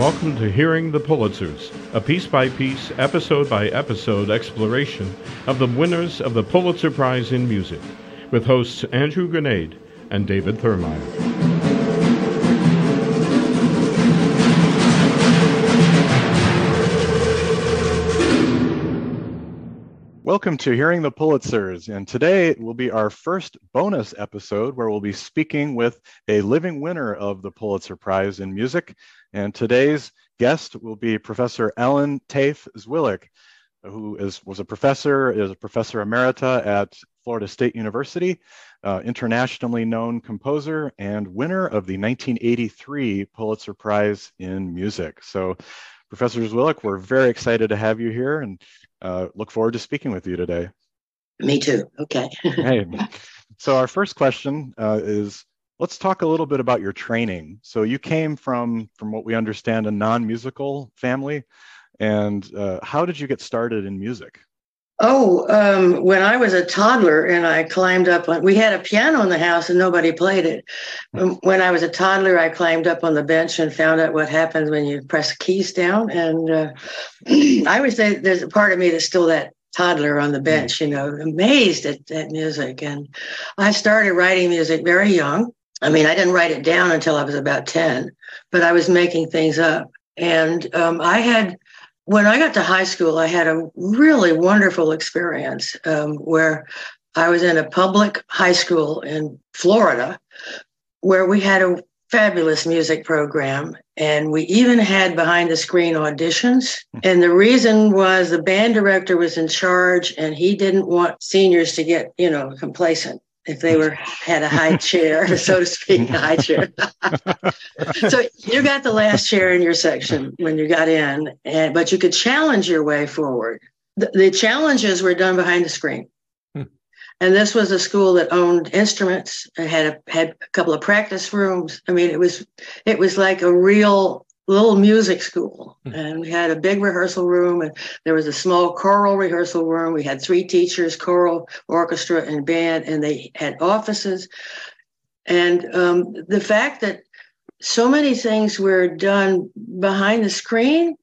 Welcome to Hearing the Pulitzers, a piece by piece, episode by episode exploration of the winners of the Pulitzer Prize in Music, with hosts Andrew Granade and David Thurmaier. Welcome to Hearing the Pulitzers, and today will be our first bonus episode where we'll be speaking with a living winner of the Pulitzer Prize in Music. And today's guest will be Professor Ellen Taaffe Zwilich, who is, was a professor, is a professor emerita at Florida State University, uh, internationally known composer, and winner of the 1983 Pulitzer Prize in Music. So, Professor Zwillich, we're very excited to have you here and uh, look forward to speaking with you today. Me too. Okay. hey. So, our first question uh, is let's talk a little bit about your training. So, you came from, from what we understand, a non musical family. And uh, how did you get started in music? Oh, um, when I was a toddler and I climbed up on, we had a piano in the house and nobody played it. Um, when I was a toddler, I climbed up on the bench and found out what happens when you press keys down. And uh, I would say there's a part of me that's still that toddler on the bench, you know, amazed at, at music. And I started writing music very young. I mean, I didn't write it down until I was about 10, but I was making things up. And um, I had when I got to high school, I had a really wonderful experience um, where I was in a public high school in Florida where we had a fabulous music program and we even had behind the screen auditions and the reason was the band director was in charge and he didn't want seniors to get you know complacent if they were had a high chair, so to speak, a high chair. so you got the last chair in your section when you got in, and but you could challenge your way forward. The, the challenges were done behind the screen. Hmm. And this was a school that owned instruments. It had a had a couple of practice rooms. I mean, it was it was like a real little music school. Hmm. and we had a big rehearsal room and there was a small choral rehearsal room. We had three teachers choral orchestra and band and they had offices. And um, the fact that so many things were done behind the screen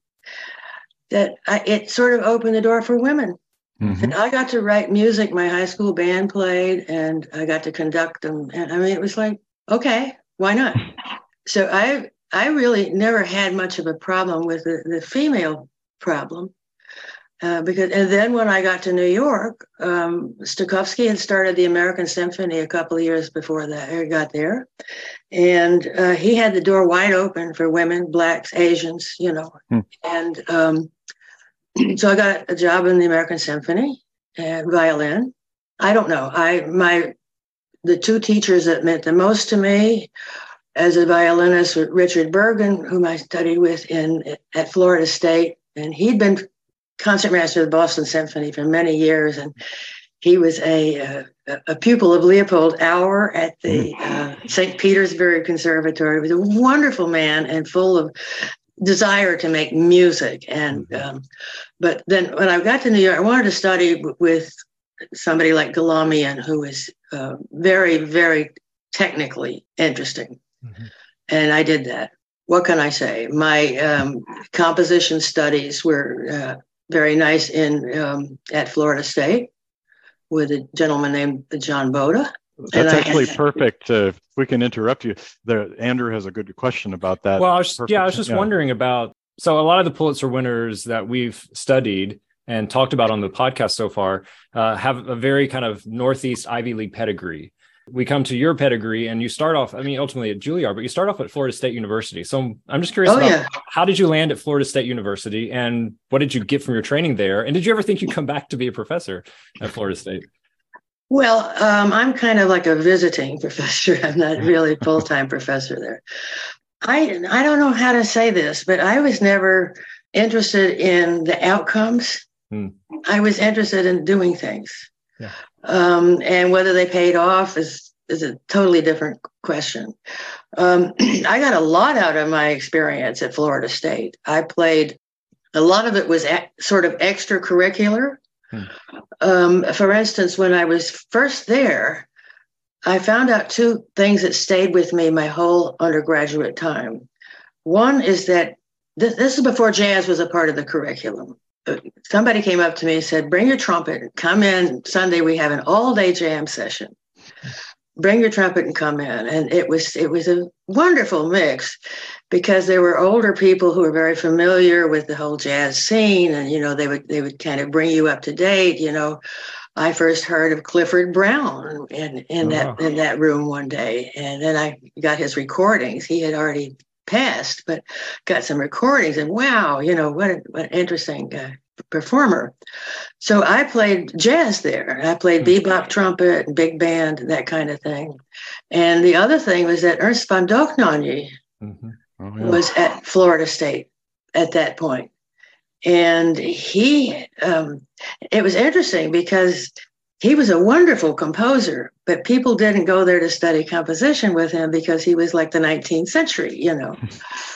that I, it sort of opened the door for women. Mm-hmm. and i got to write music my high school band played and i got to conduct them. And i mean it was like okay why not? So i I really never had much of a problem with the, the female problem. Uh, because and then when I got to New York, um, Stokowski had started the American Symphony a couple of years before that. I got there, and uh, he had the door wide open for women, blacks, Asians, you know. Hmm. And um, so I got a job in the American Symphony and violin. I don't know. I my the two teachers that meant the most to me as a violinist with Richard Burgin, whom I studied with in at Florida State, and he'd been concertmaster of the Boston Symphony for many years, and he was a, a, a pupil of Leopold Auer at the mm. uh, St. Petersburg Conservatory. He was a wonderful man and full of desire to make music. And mm-hmm. um, but then when I got to New York, I wanted to study with somebody like Galamian, who is uh, very, very technically interesting. Mm-hmm. And I did that. What can I say? My um, composition studies were uh, very nice in um, at Florida State with a gentleman named John Boda. That's actually had, perfect. Uh, if we can interrupt you, there, Andrew has a good question about that. Well, I was, yeah, I was just yeah. wondering about. So a lot of the Pulitzer winners that we've studied and talked about on the podcast so far uh, have a very kind of Northeast Ivy League pedigree we come to your pedigree and you start off i mean ultimately at juilliard but you start off at florida state university. So i'm just curious oh, about yeah. how did you land at florida state university and what did you get from your training there? And did you ever think you'd come back to be a professor at florida state? Well um, i'm kind of like a visiting professor. I'm not really a full-time professor there. I i don't know how to say this but i was never interested in the outcomes. Hmm. i was interested in doing things. Yeah. Um, and whether they paid off is is a totally different question. Um, I got a lot out of my experience at Florida State. I played a lot of it was a, sort of extracurricular. Hmm. Um, for instance, when I was first there, I found out two things that stayed with me my whole undergraduate time. One is that this, this is before jazz was a part of the curriculum. Uh, somebody came up to me and said, Bring your trumpet, come in Sunday. We have an all day jam session. Bring your trumpet and come in. And it was it was a wonderful mix because there were older people who were very familiar with the whole jazz scene and you know they would they would kind of bring you up to date, you know. I first heard of Clifford Brown in, in oh, that wow. in that room one day. And then I got his recordings. He had already passed, but got some recordings and wow, you know, what, a, what an interesting uh, performer. So I played jazz there. I played hmm. bebop trumpet and big band, that kind of thing. And the other thing was that Ernst von Dohnanyi mm-hmm. oh, yeah. was at Florida State at that point. And he, um, it was interesting because he was a wonderful composer, but people didn't go there to study composition with him because he was like the 19th century, you know.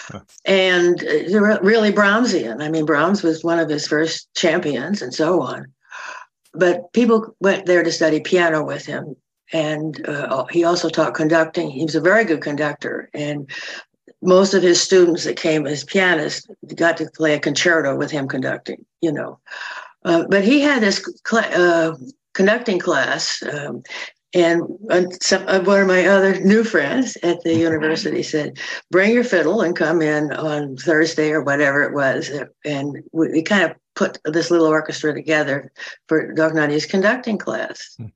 and uh, really Brahmsian. I mean, Brahms was one of his first champions and so on. But people went there to study piano with him. And uh, he also taught conducting. He was a very good conductor. And most of his students that came as pianists got to play a concerto with him conducting, you know. Uh, but he had this cl- uh, conducting class. Um, and some, uh, one of my other new friends at the university said, "Bring your fiddle and come in on Thursday or whatever it was." And we, we kind of put this little orchestra together for Dohnanyi's conducting class, mm.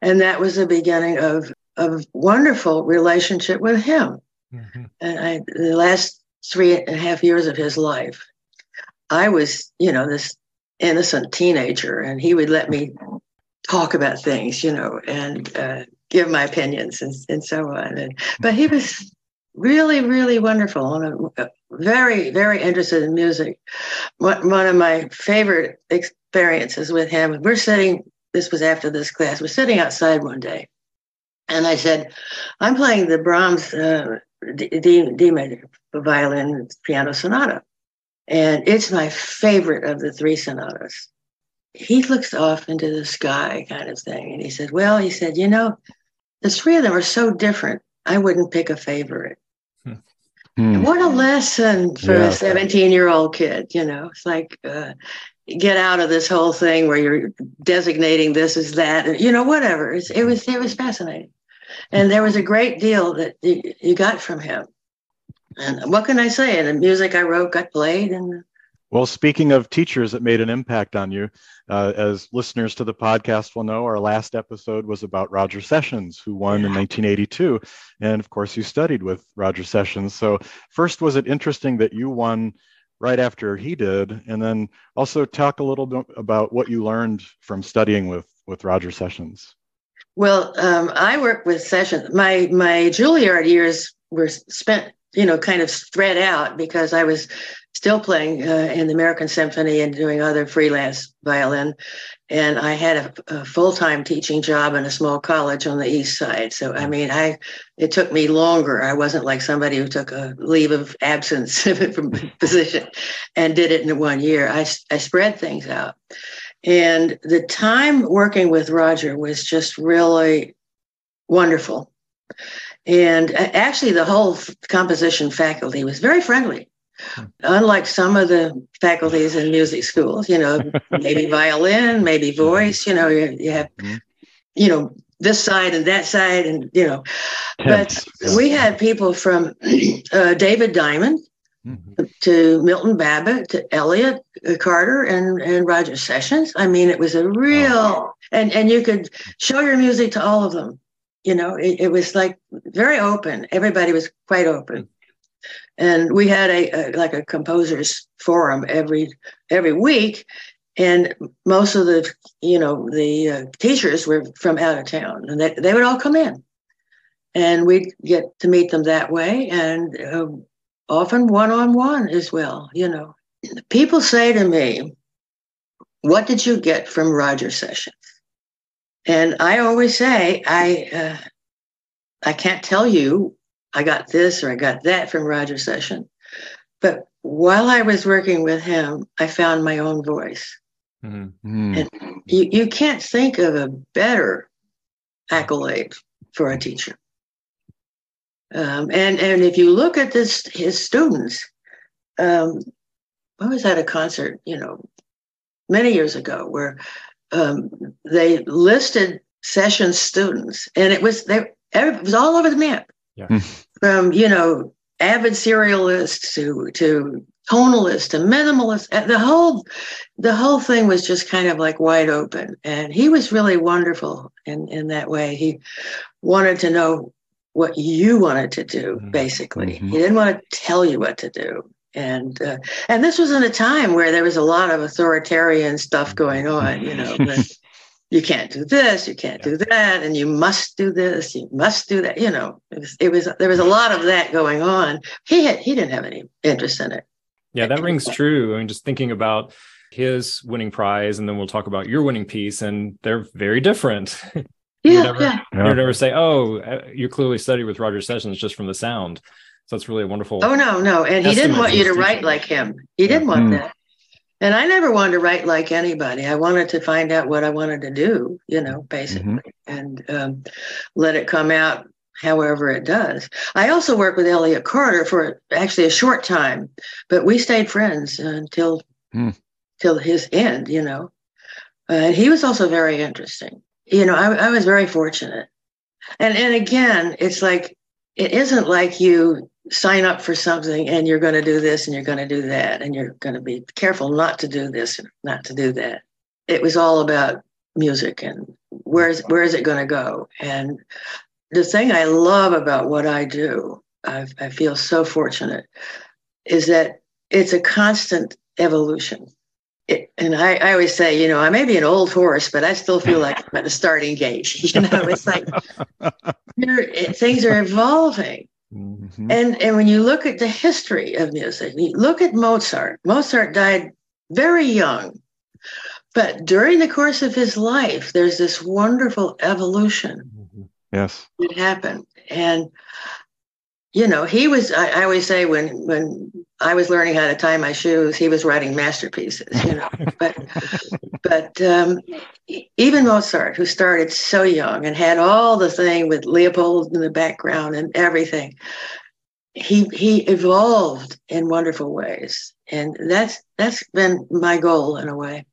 and that was the beginning of a wonderful relationship with him. Mm-hmm. And I, the last three and a half years of his life, I was, you know, this innocent teenager, and he would let me talk about things, you know, and uh, give my opinions and, and so on. And, but he was really, really wonderful and uh, very, very interested in music. One, of my favorite experiences with him, we're sitting, this was after this class, we're sitting outside one day. And I said, I'm playing the Brahms uh, D, D, D major violin piano sonata. And it's my favorite of the three sonatas he looks off into the sky kind of thing. And he said, Well, he said, you know, the three of them are so different. I wouldn't pick a favorite. Hmm. What a lesson for yeah. a 17 year old kid. You know, it's like, uh, get out of this whole thing where you're designating this as that, and, you know, whatever. It's, it was, it was fascinating. And there was a great deal that you, you got from him. And what can I say? And the music I wrote got played and well, speaking of teachers that made an impact on you, uh, as listeners to the podcast will know, our last episode was about Roger Sessions, who won yeah. in 1982. And of course, you studied with Roger Sessions. So, first, was it interesting that you won right after he did? And then also talk a little bit about what you learned from studying with, with Roger Sessions. Well, um, I worked with Sessions. My, my Juilliard years were spent you know, kind of spread out because I was still playing uh, in the American Symphony and doing other freelance violin. And I had a, a full time teaching job in a small college on the east side. So, I mean, I it took me longer. I wasn't like somebody who took a leave of absence from position and did it in one year. I, I spread things out. And the time working with Roger was just really wonderful and actually, the whole composition faculty was very friendly. Hmm. Unlike some of the faculties in music schools, you know, maybe violin, maybe hmm. voice, you know, you, you have, hmm. you know, this side and that side, and you know, but we had people from uh, David Diamond mm-hmm. to Milton Babbitt to Elliott uh, Carter and and Roger Sessions. I mean, it was a real and and you could show your music to all of them you know it, it, was like very open. Everybody was quite open. And we had a, a, like a composers forum every every week. And most of the you know the uh, teachers were from out of town and they, they would all come in. And we'd get to meet them that way and uh, often one-on-one as well you know. People say to me what did you get from roger sessions and I always say, I uh, I can't tell you I got this or I got that from Roger Session, but while I was working with him, I found my own voice. Mm-hmm. And you, you can't think of a better accolade for a teacher. Um, and and if you look at this his students, um, I was at a concert, you know, many years ago where um, they listed session students, and it was they it was all over the map. Yeah. Hmm. From you know avid serialists to to tonalist to minimalist. The whole the whole thing was just kind of like wide open, and he was really wonderful in in that way. He wanted to know what you wanted to do. Mhm. Basically, Mhm. he didn't want to tell you what to do. And uh, and this was in a time where there was a lot of authoritarian stuff going on, you know. you can't do this, you can't do that, and you must do this, you must do that. You know, it was, it was there was a lot of that going on. He had he didn't have any interest in it. Yeah, that rings true. I mean, just thinking about his winning prize, and then we'll talk about your winning piece, and they're very different. Yeah, never- yeah. Yeah. You never say, "Oh, uh, you clearly studied with Roger Sessions just from the sound." So that's really a wonderful. Oh no, no, and he didn't want you to write like him. He didn't want Hmm. that. And I never wanted to write like anybody. I wanted to find out what I wanted to do, you know, basically, and um, let it come out however it does. I also worked with Elliott Carter for actually a short time, but we stayed friends until Hmm. till his end, you know. Uh, and he was also very interesting. You know, I, I was very fortunate. And and again, it's like it isn't like you sign up for something and you're going to do this and you're going to do that and you're going to be careful not to do this and not to do that. It was all about music and where's where is it going to go? And the thing I love about what I do, I, I feel so fortunate, is that it's a constant evolution. It, and I, I always say, you know, I may be an old horse, but I still feel like I'm at the starting gate. You know, it's like you're, it, things are evolving. Mhm. And and when you look at the history of music, you look at Mozart. Mozart died very young, but during the course of his life, there's this wonderful evolution Mhm. Yes. that happened. And you know, he was. I, I always say when when I was learning how to tie my shoes, he was writing masterpieces. You know, but but um, even Mozart, who started so young and had all the thing with Leopold in the background and everything, he he evolved in wonderful ways, and that's that's been my goal in a way.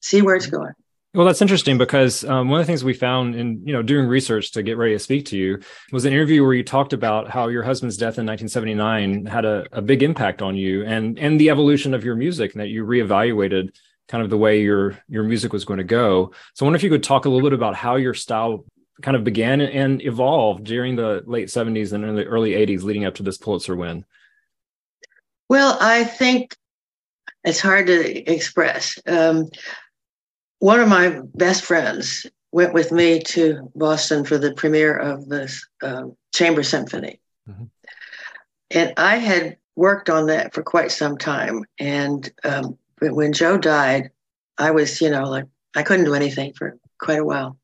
See where it's going. Well, that's interesting because um, one of the things we found in you know doing research to get ready to speak to you was an interview where you talked about how your husband's death in 1979 had a, a big impact on you and and the evolution of your music and that you reevaluated kind of the way your your music was going to go. So I wonder if you could talk a little bit about how your style kind of began and evolved during the late 70s and the early 80s leading up to this Pulitzer win. Well, I think it's hard to express. Um, one of my best friends went with me to Boston for the premiere of the um, chamber symphony. Mhm. And I had worked on that for quite some time. And um, when- when Joe died, I was, you know, like I couldn't do anything for quite a while.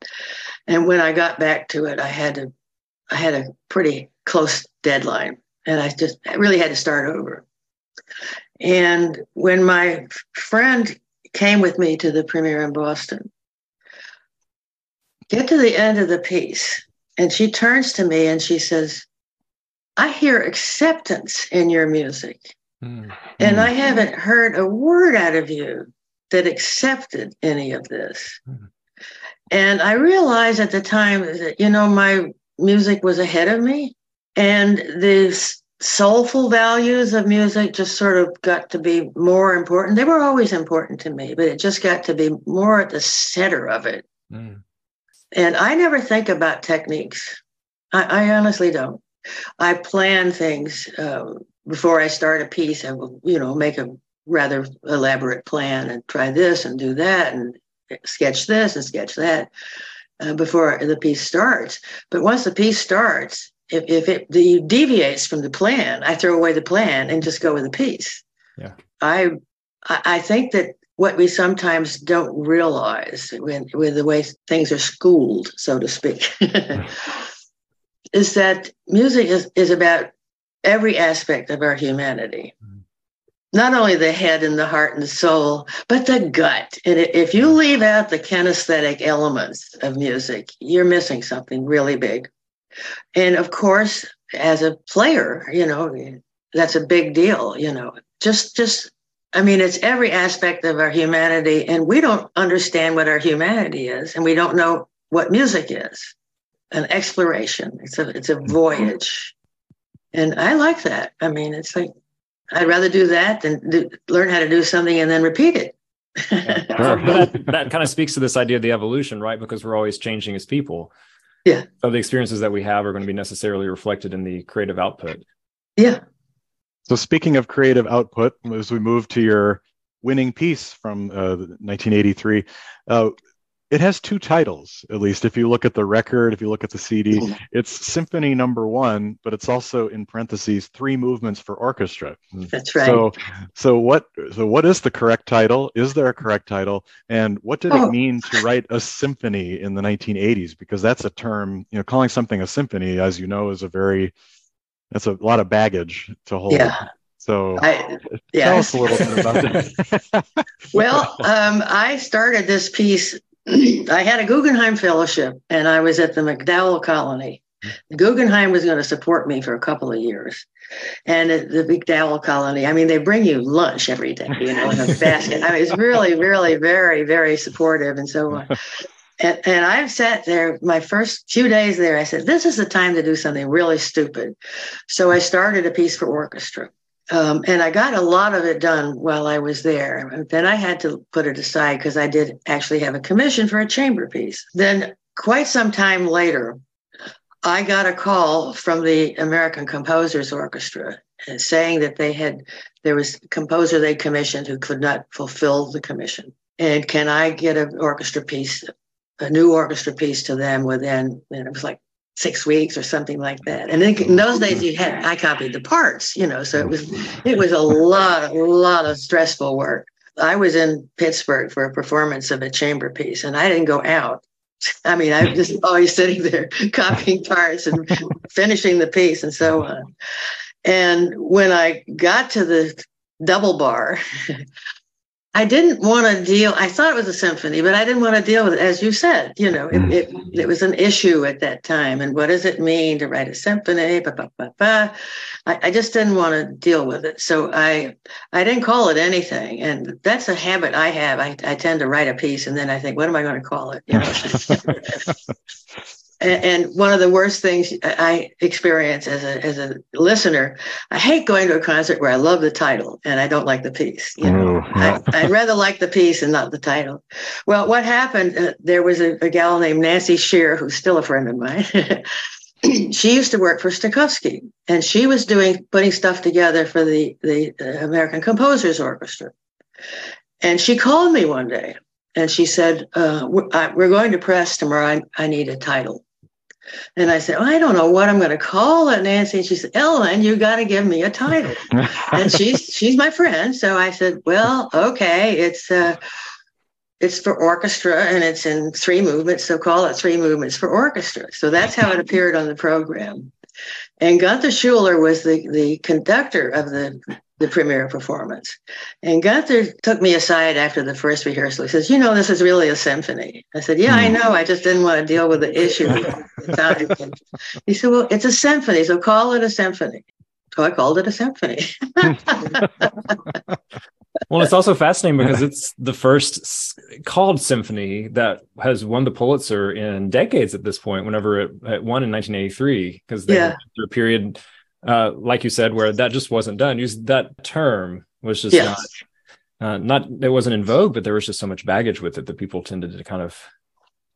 And when I got back to it, I had to, I had a pretty close deadline, and I just I really had to start over. And when my friend came with me to the premiere in Boston, get to the end of the piece, and she turns to me and she says, I hear acceptance in your music. And Mm. I haven't heard a word out of you that accepted any of this. Mhm. And I realized at the time that, you know, my music was ahead of me and the s- soulful values of music just sort of got to be more important. They were always important to me, but it just got to be more at the center of it. Mm. And I never think about techniques. I, I honestly don't. I plan things um, before I start a piece. I will, you know, make a rather elaborate plan and try this and do that and sketch this and sketch that uh, before the piece starts. But once the piece starts, if, if it the, deviates from the plan, I throw away the plan and just go with the piece. Yeah. I I think that what we sometimes don't realize when with the way things are schooled, so to speak, is that music is, is about every aspect of our humanity. Mhm. Not only the head and the heart and the soul, but the gut. And if you leave out the kinesthetic elements of music, you're missing something really big. And of course, as a player, you know, that's a big deal, you know. Just just I mean, it's every aspect of our humanity, and we don't understand what our humanity is, and we don't know what music is. An exploration. It's a it's a voyage, and I like that. I mean, it's like I'd rather do that than do, learn how to do something and then repeat it. that, that kind of speaks to this idea of the evolution, right? Because we're always changing as people. Yeah. So the experiences that we have are going to be necessarily reflected in the creative output. Yeah. So speaking of creative output, as we move to your winning piece from uh, 1983, uh, it has two titles, at least if you look at the record, if you look at the CD, it's Symphony Number One, but it's also in parentheses three movements for orchestra. That's right. So, so what? So what is the correct title? Is there a correct title? And what did oh. it mean to write a symphony in the 1980s? Because that's a term. You know, calling something a symphony, as you know, is a very that's a lot of baggage to hold. Yeah. So I, yeah. tell us a little bit about that. well, um, I started this piece. I had a Guggenheim Fellowship, and I was at the MacDowell Colony. The Guggenheim was going to support me for a couple of years. And the MacDowell Colony, I mean, they bring you lunch every day, you know, in a basket. I mean, it's really, really very, very supportive and so on. And, and I've sat there my first few days there. I said, this is the time to do something really stupid. So I started a piece for orchestra. Um, and I got a lot of it done while I was there. Then I had to put it aside because I did actually have a commission for a chamber piece. Then, quite some time later, I got a call from the American Composers Orchestra saying that they had there was a composer they commissioned who could not fulfill the commission. And can I get an orchestra piece a new orchestra piece to them within, and it was like six weeks or something like that. And in those days, you had mm-hmm. I copied the parts, you know, so it was mm-hmm. it was a lot, a lot of stressful work. I was in Pittsburgh for a performance of a chamber piece, and I didn't go out. I mean, I was just mm-hmm. always sitting there copying parts and finishing the piece and so on. And when I got to the double bar, I didn't want to deal. I thought it was a symphony, but I didn't want to deal with it, as you said. You know, it, it, mm-hmm. it, was an issue at that time. And what does it mean to write a symphony? Bah, bah, bah, bah. I, I just didn't want to deal with it, so I I didn't call it anything. And that's a habit I have. I, I tend to write a piece and then I think, what am I going to call it? You know. and one of the worst things I experience as a as a listener, I hate going to a concert where I love the title and I don't like the piece. You know, yeah. I, would rather like the piece and not the title. Well, what happened? Uh, there was a, a gal named Nancy Shear, who's still a friend of mine. she used to work for Stokowski, and she was doing putting stuff together for the the uh, American Composers Orchestra. And she called me one day and she said, uh, we're going to press tomorrow. I, I need a title. And I said, well, I don't know what I'm going to call it, Nancy. And she said, Ellen, you got to give me a title. and she's she's my friend, so I said, well, okay, it's uh, it's for orchestra and it's in three movements, so call it three movements for orchestra. So that's how it appeared on the program. And Gunther Schuller was the the conductor of the the premiere performance. And Gunther took me aside after the first rehearsal. He says, You know, this is really a symphony. I said, Yeah, I hmm. know. I just didn't want to deal with the issue. he said, Well, it's a symphony, so call it a symphony. So I called it a symphony. well, it's also fascinating because it's the first called symphony that has won the Pulitzer in decades at this point, whenever it, it won in 1983, because they yeah. through a period uh, like you said, where that just wasn't done. Use that term was just yes. not, uh, not it wasn't in vogue, but there was just so much baggage with it that people tended to kind of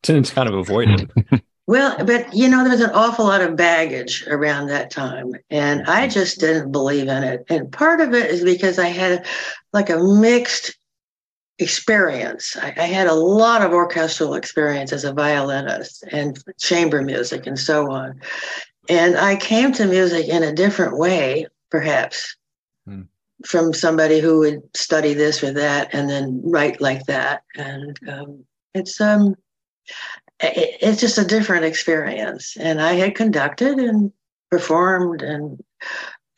tended to kind of avoid it. well, but you know, there was an awful lot of baggage around that time, and I just didn't believe in it. And part of it is because I had like a mixed experience. I, I, had a lot of orchestral experience as a violinist and chamber music and so on. And I came to music in a different way, perhaps, hmm. from somebody who would study this or that and then write like that. And um, it's um, it, it's just a different experience. And I had conducted and performed, and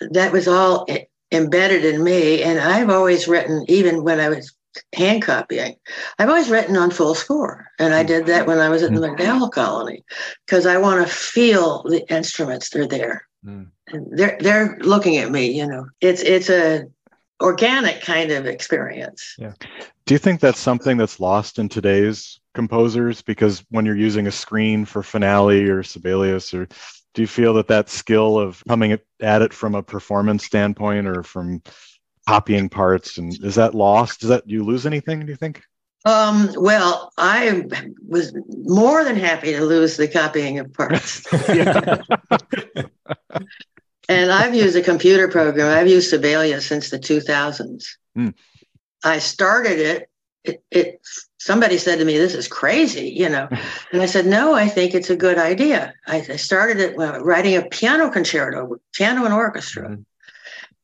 that was all embedded in me. And I've always written, even when I was hand copying. I've always written on full score, and I did that when I was at the mm-hmm. Colony because I want to feel the instruments. They're there. Mm. They're they're looking at me, you know. It's it's a organic kind of experience. Yeah. Do you think that's something that's lost in today's composers? Because when you're using a screen for finale or Sibelius, or do you feel that that skill of coming at it from a performance standpoint or from copying parts, and is that lost? Does that you lose anything? Do you think? Um, well, I was more than happy to lose the copying of parts. and I've used a computer program. I've used Sibelius since the 2000s. Mm. I started it, it, it. Somebody said to me, "This is crazy," you know, and I said, "No, I think it's a good idea." I, I started it writing a piano concerto, piano and orchestra, mm.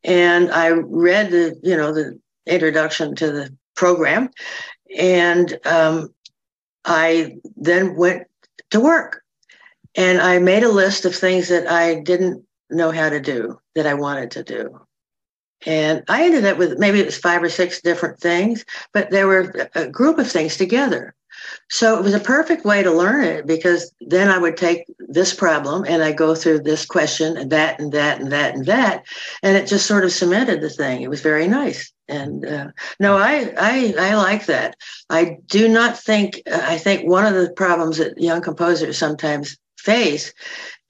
And I read the, you know, the introduction to the program, and um, I then went to work and I made a list of things that I didn't know how to do that I wanted to do. And I ended up with maybe it was five or six different things, but there were a group of things together. So it was a perfect way to learn it because then I would take this problem and I go through this question and that and that and that and that, and it just sort of cemented the thing. It was very nice. And uh, no, I, I I like that. I do not think. I think one of the problems that young composers sometimes face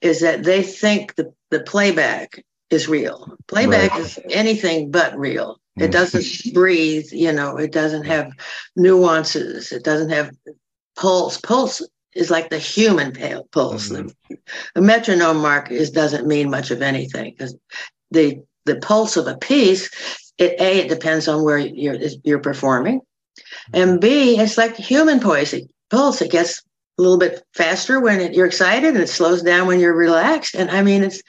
is that they think the, the playback is real. Playback right. is anything but real. It doesn't breathe, you know, it doesn't have nuances, it doesn't have pulse. Pulse is like the human pulse. Mm-hmm. The, the metronome mark is doesn't mean much of anything because the the pulse of a piece, it a it depends on where you're you're performing, and b it's like human pulse. Pulse it gets a little bit faster when it, you're excited and it slows down when you're relaxed. And i mean it's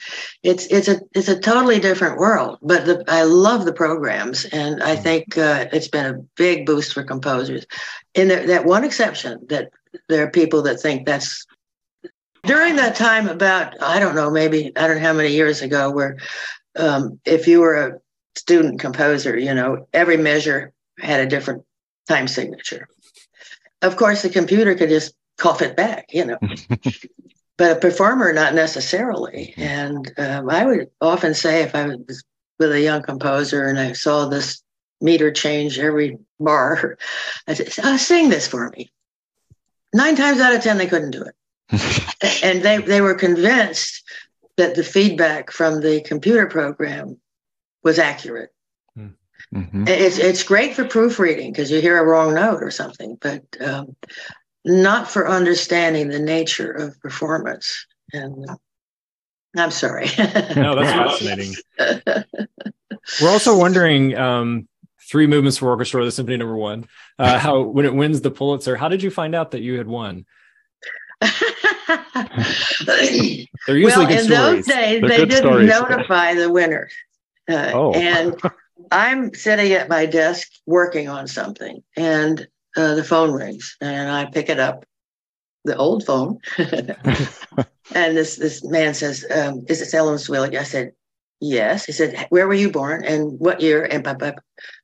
it's it's a it's a totally different world but the, i love the programs. And i mm-hmm. think uh, it's been a big boost for composers. In the, that one exception that there are people that think that's during that time about i don't know maybe i don't know how many years ago where um, if you were a student composer you know every measure had a different time signature. Of course the computer could just cough it back, you know. but a performer, not necessarily. And um, I would often say, if I was with a young composer and I saw this meter change every bar, I said, oh, "Sing this for me." Nine times out of ten, they couldn't do it, and they they were convinced that the feedback from the computer program was accurate. Hmm. Mm-hmm. It's it's great for proofreading because you hear a wrong note or something, but um, not for understanding the nature of performance. And I'm sorry. no, that's fascinating. We're also wondering um, three movements for orchestra, the symphony number one. Uh, how when it wins the Pulitzer, how did you find out that you had won? They're usually well, in stories. those days, They're they didn't stories. notify the winner. Uh, oh. And I'm sitting at my desk working on something, and uh, the phone rings and I pick it up, the old phone. and this this man says, um, "Is it Ellen Swillig?" I said, "Yes." He said, "Where were you born and what year?" And blah, blah.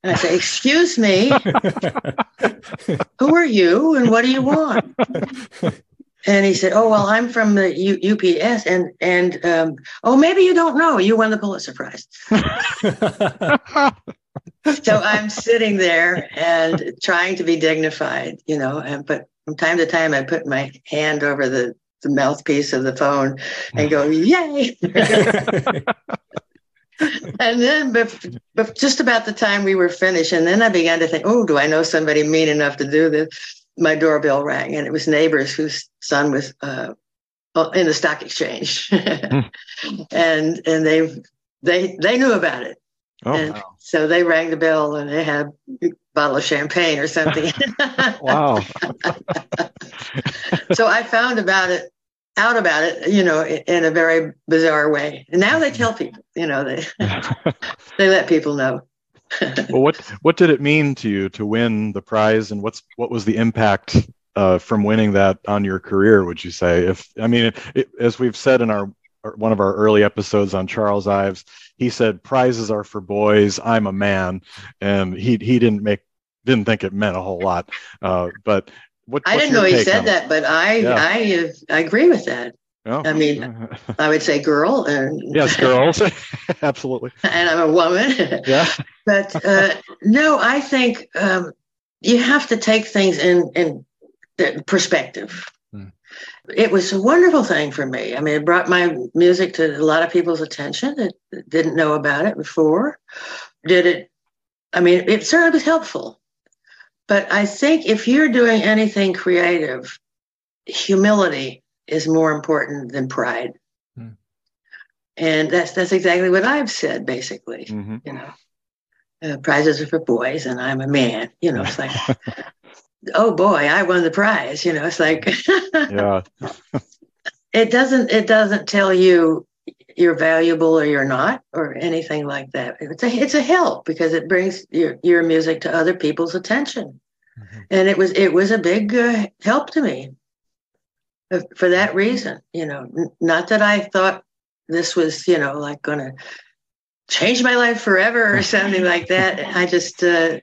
and I said, "Excuse me, who are you and what do you want?" And he said, "Oh well, I'm from the U- UPS, and and um, oh maybe you don't know, you won the Pulitzer Prize." so I'm sitting there and trying to be dignified, you know, and but from time to time I put my hand over the, the mouthpiece of the phone and go, yay. and then but, but just about the time we were finished, and then I began to think, oh, do I know somebody mean enough to do this? My doorbell rang, and it was neighbors whose son was uh, in the stock exchange, hmm. and and they they they knew about it Oh, and wow. So they rang the bell and they had a bottle of champagne or something. wow. so I found about it out about it, you know, in a very bizarre way. And now they tell people, you know, they they let people know. well, what what did it mean to you to win the prize, and what's what was the impact uh, from winning that on your career? Would you say? If I mean, it, it, as we've said in our one of our early episodes on Charles Ives, he said prizes are for boys. I'm a man, and he he didn't make didn't think it meant a whole lot. Uh, but what I didn't know he said that, but I yeah. I I agree with that. Oh. I mean, I would say girl, and yes, girls, absolutely. And I'm a woman. Yeah. but uh, no, I think um, you have to take things in in perspective. It was a wonderful thing for me. I mean, it brought my music to a lot of people's attention that didn't know about it before. Did it? I mean, it certainly was helpful. But I think if you're doing anything creative, humility is more important than pride. Hmm. And that's that's exactly what I've said, basically. Mm-hmm. You know, uh, prizes are for boys, and I'm a man. You know, it's like, oh boy, I won the prize. You know, it's like, yeah. it doesn't it doesn't tell you you're valuable or you're not or anything like that. It's a it's a help because it brings your your music to other people's attention, mm-hmm. and it was it was a big uh, help to me for that reason. You know, not that I thought this was you know like going to change my life forever or something like that. I just uh,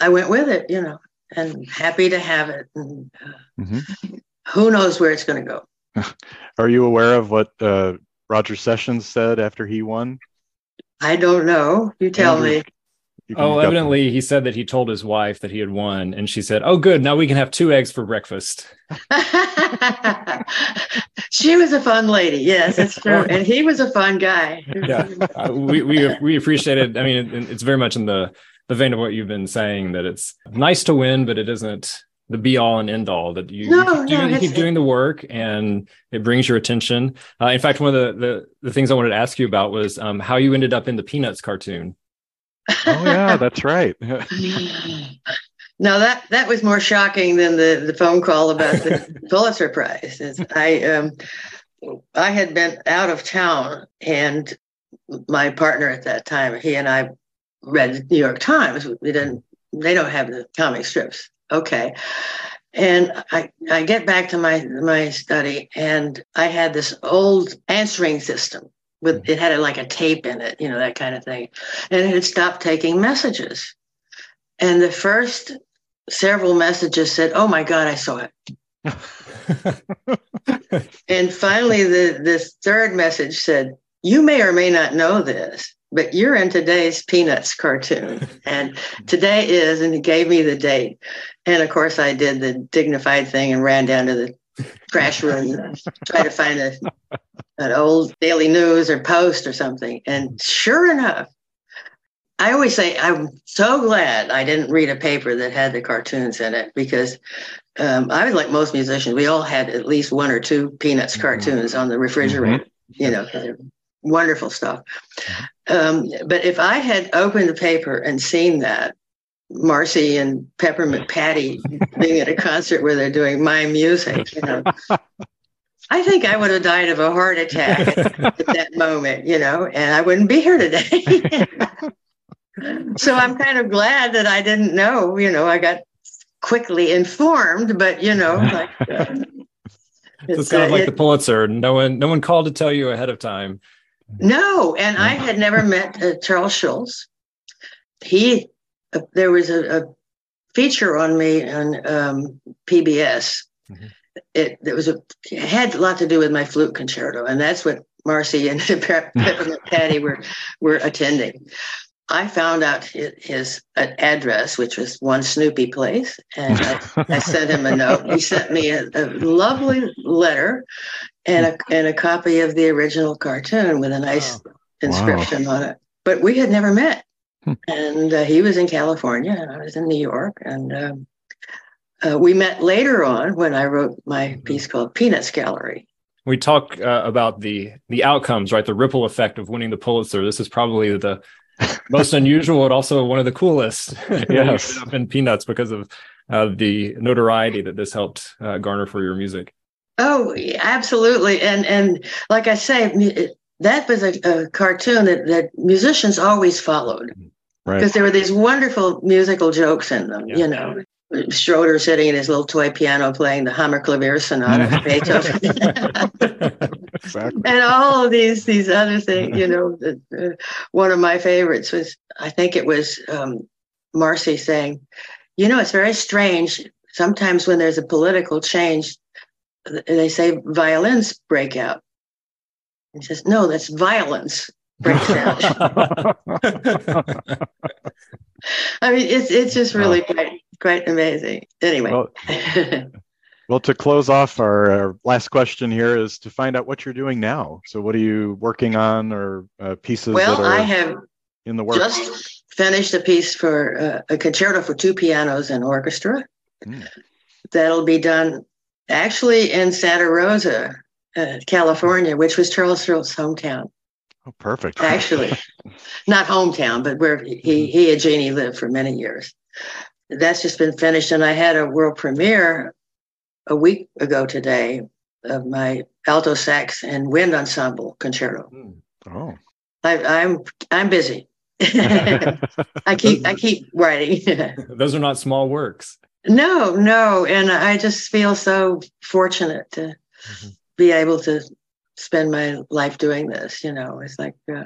I went with it, you know, and happy to have it. And, uh, mm-hmm. Who knows where it's going to go? Are you aware of what uh, Roger Sessions said after he won? I don't know. You tell Andrew, me. Oh, evidently he said that he told his wife that he had won, and she said, "Oh, good. Now we can have two eggs for breakfast." she was a fun lady. Yes, that's true, and he was a fun guy. yeah, uh, we we we appreciate it. I mean, it, it's very much in the the vein of what you've been saying that it's nice to win, but it isn't the be all and end all that you, no, you keep, doing, no, you keep doing the work and it brings your attention. Uh, in fact, one of the, the, the things I wanted to ask you about was um, how you ended up in the Peanuts cartoon. oh yeah, that's right. now that that was more shocking than the the phone call about the Pulitzer Prize. I um, I had been out of town, and my partner at that time, he and I read the New York Times. We didn't. They don't have the comic strips okay. And I, I get back to my my study, and I had this old answering system with it had a, like a tape in it, you know, that kind of thing, and it had stopped taking messages. And the first several messages said, "Oh my God, I saw it." and finally, the this third message said, "You may or may not know this, but you're in today's Peanuts cartoon. And today is, and he gave me the date. And of course, I did the dignified thing and ran down to the trash room and tried to find a, an old Daily News or Post or something. And sure enough, I always say I'm so glad I didn't read a paper that had the cartoons in it because um, I was like most musicians. We all had at least one or two Peanuts cartoons on the refrigerator, mm-hmm. you know, wonderful stuff. Um, but if I had opened the paper and seen that, Marcy and Peppermint Patty being at a concert where they're doing my music, you know, I think I would have died of a heart attack at, at that moment, you know, and I wouldn't be here today. so I'm kind of glad that I didn't know, you know, I got quickly informed, but you know, like uh, it's, it's kind of like it, the Pulitzer. No one, no one called to tell you ahead of time. No, and I had never met uh, Charles Schulz. He, uh, there was a, a, feature on me on um, PBS. Mm-hmm. It, it was a it had a lot to do with my flute concerto, and that's what Marcy and Peppermint Patty were were attending. I found out his, address, which was one Snoopy place, and I, I sent him a note. He sent me a, a, lovely letter and a and a copy of the original cartoon with a nice wow. inscription wow. on it. But we had never met, hmm. and uh, he was in California, and I was in New York, and um, uh, we met later on when I wrote my mm-hmm. piece called Peanuts Gallery. We talk uh, about the the outcomes, right? The ripple effect of winning the Pulitzer. This is probably the most unusual and also one of the coolest. yes, in Peanuts because of uh, the notoriety that this helped uh, garner for your music. Oh, absolutely, and and like I say, that was a, a cartoon that, that musicians always followed because right. there were these wonderful musical jokes in them. Yeah. You know, Schroeder sitting in his little toy piano playing the Hammerklavier Sonata Beethoven, exactly. and all of these these other things. You know, the, uh, one of my favorites was I think it was um, Marcy saying, "You know, it's very strange. Sometimes when there's a political change, they say violins break out. He says, no, that's violence breaks out. I mean, it's it's just really quite quite amazing. Anyway. Well, well, to close off, our, our, last question here is to find out what you're doing now. So, what are you working on, or uh, pieces? Well, I have in the works. Just finished a piece for uh, a concerto for two pianos and orchestra. Mm. That'll be done actually in Santa Rosa, uh, California, which was Charles Schulz's hometown. Oh, perfect. Actually, not hometown, but where he, mm-hmm. he and Jeannie lived for many years. That's just been finished. And I had a world premiere a week ago today of my alto sax and wind ensemble concerto. Hmm. Oh. I, I'm I'm busy. I keep I keep writing. Those are not small works. No, no, and I just feel so fortunate to mm-hmm. be able to spend my life doing this. You know, it's like, uh,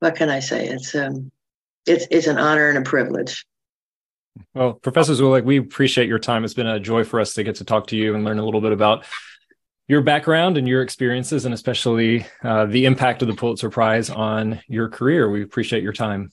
what can I say? It's um, it's it's an honor and a privilege. Well, Professor Zwilich, we appreciate your time. It's been a joy for us to get to talk to you and learn a little bit about your background and your experiences, and especially uh, the impact of the Pulitzer Prize on your career. We appreciate your time.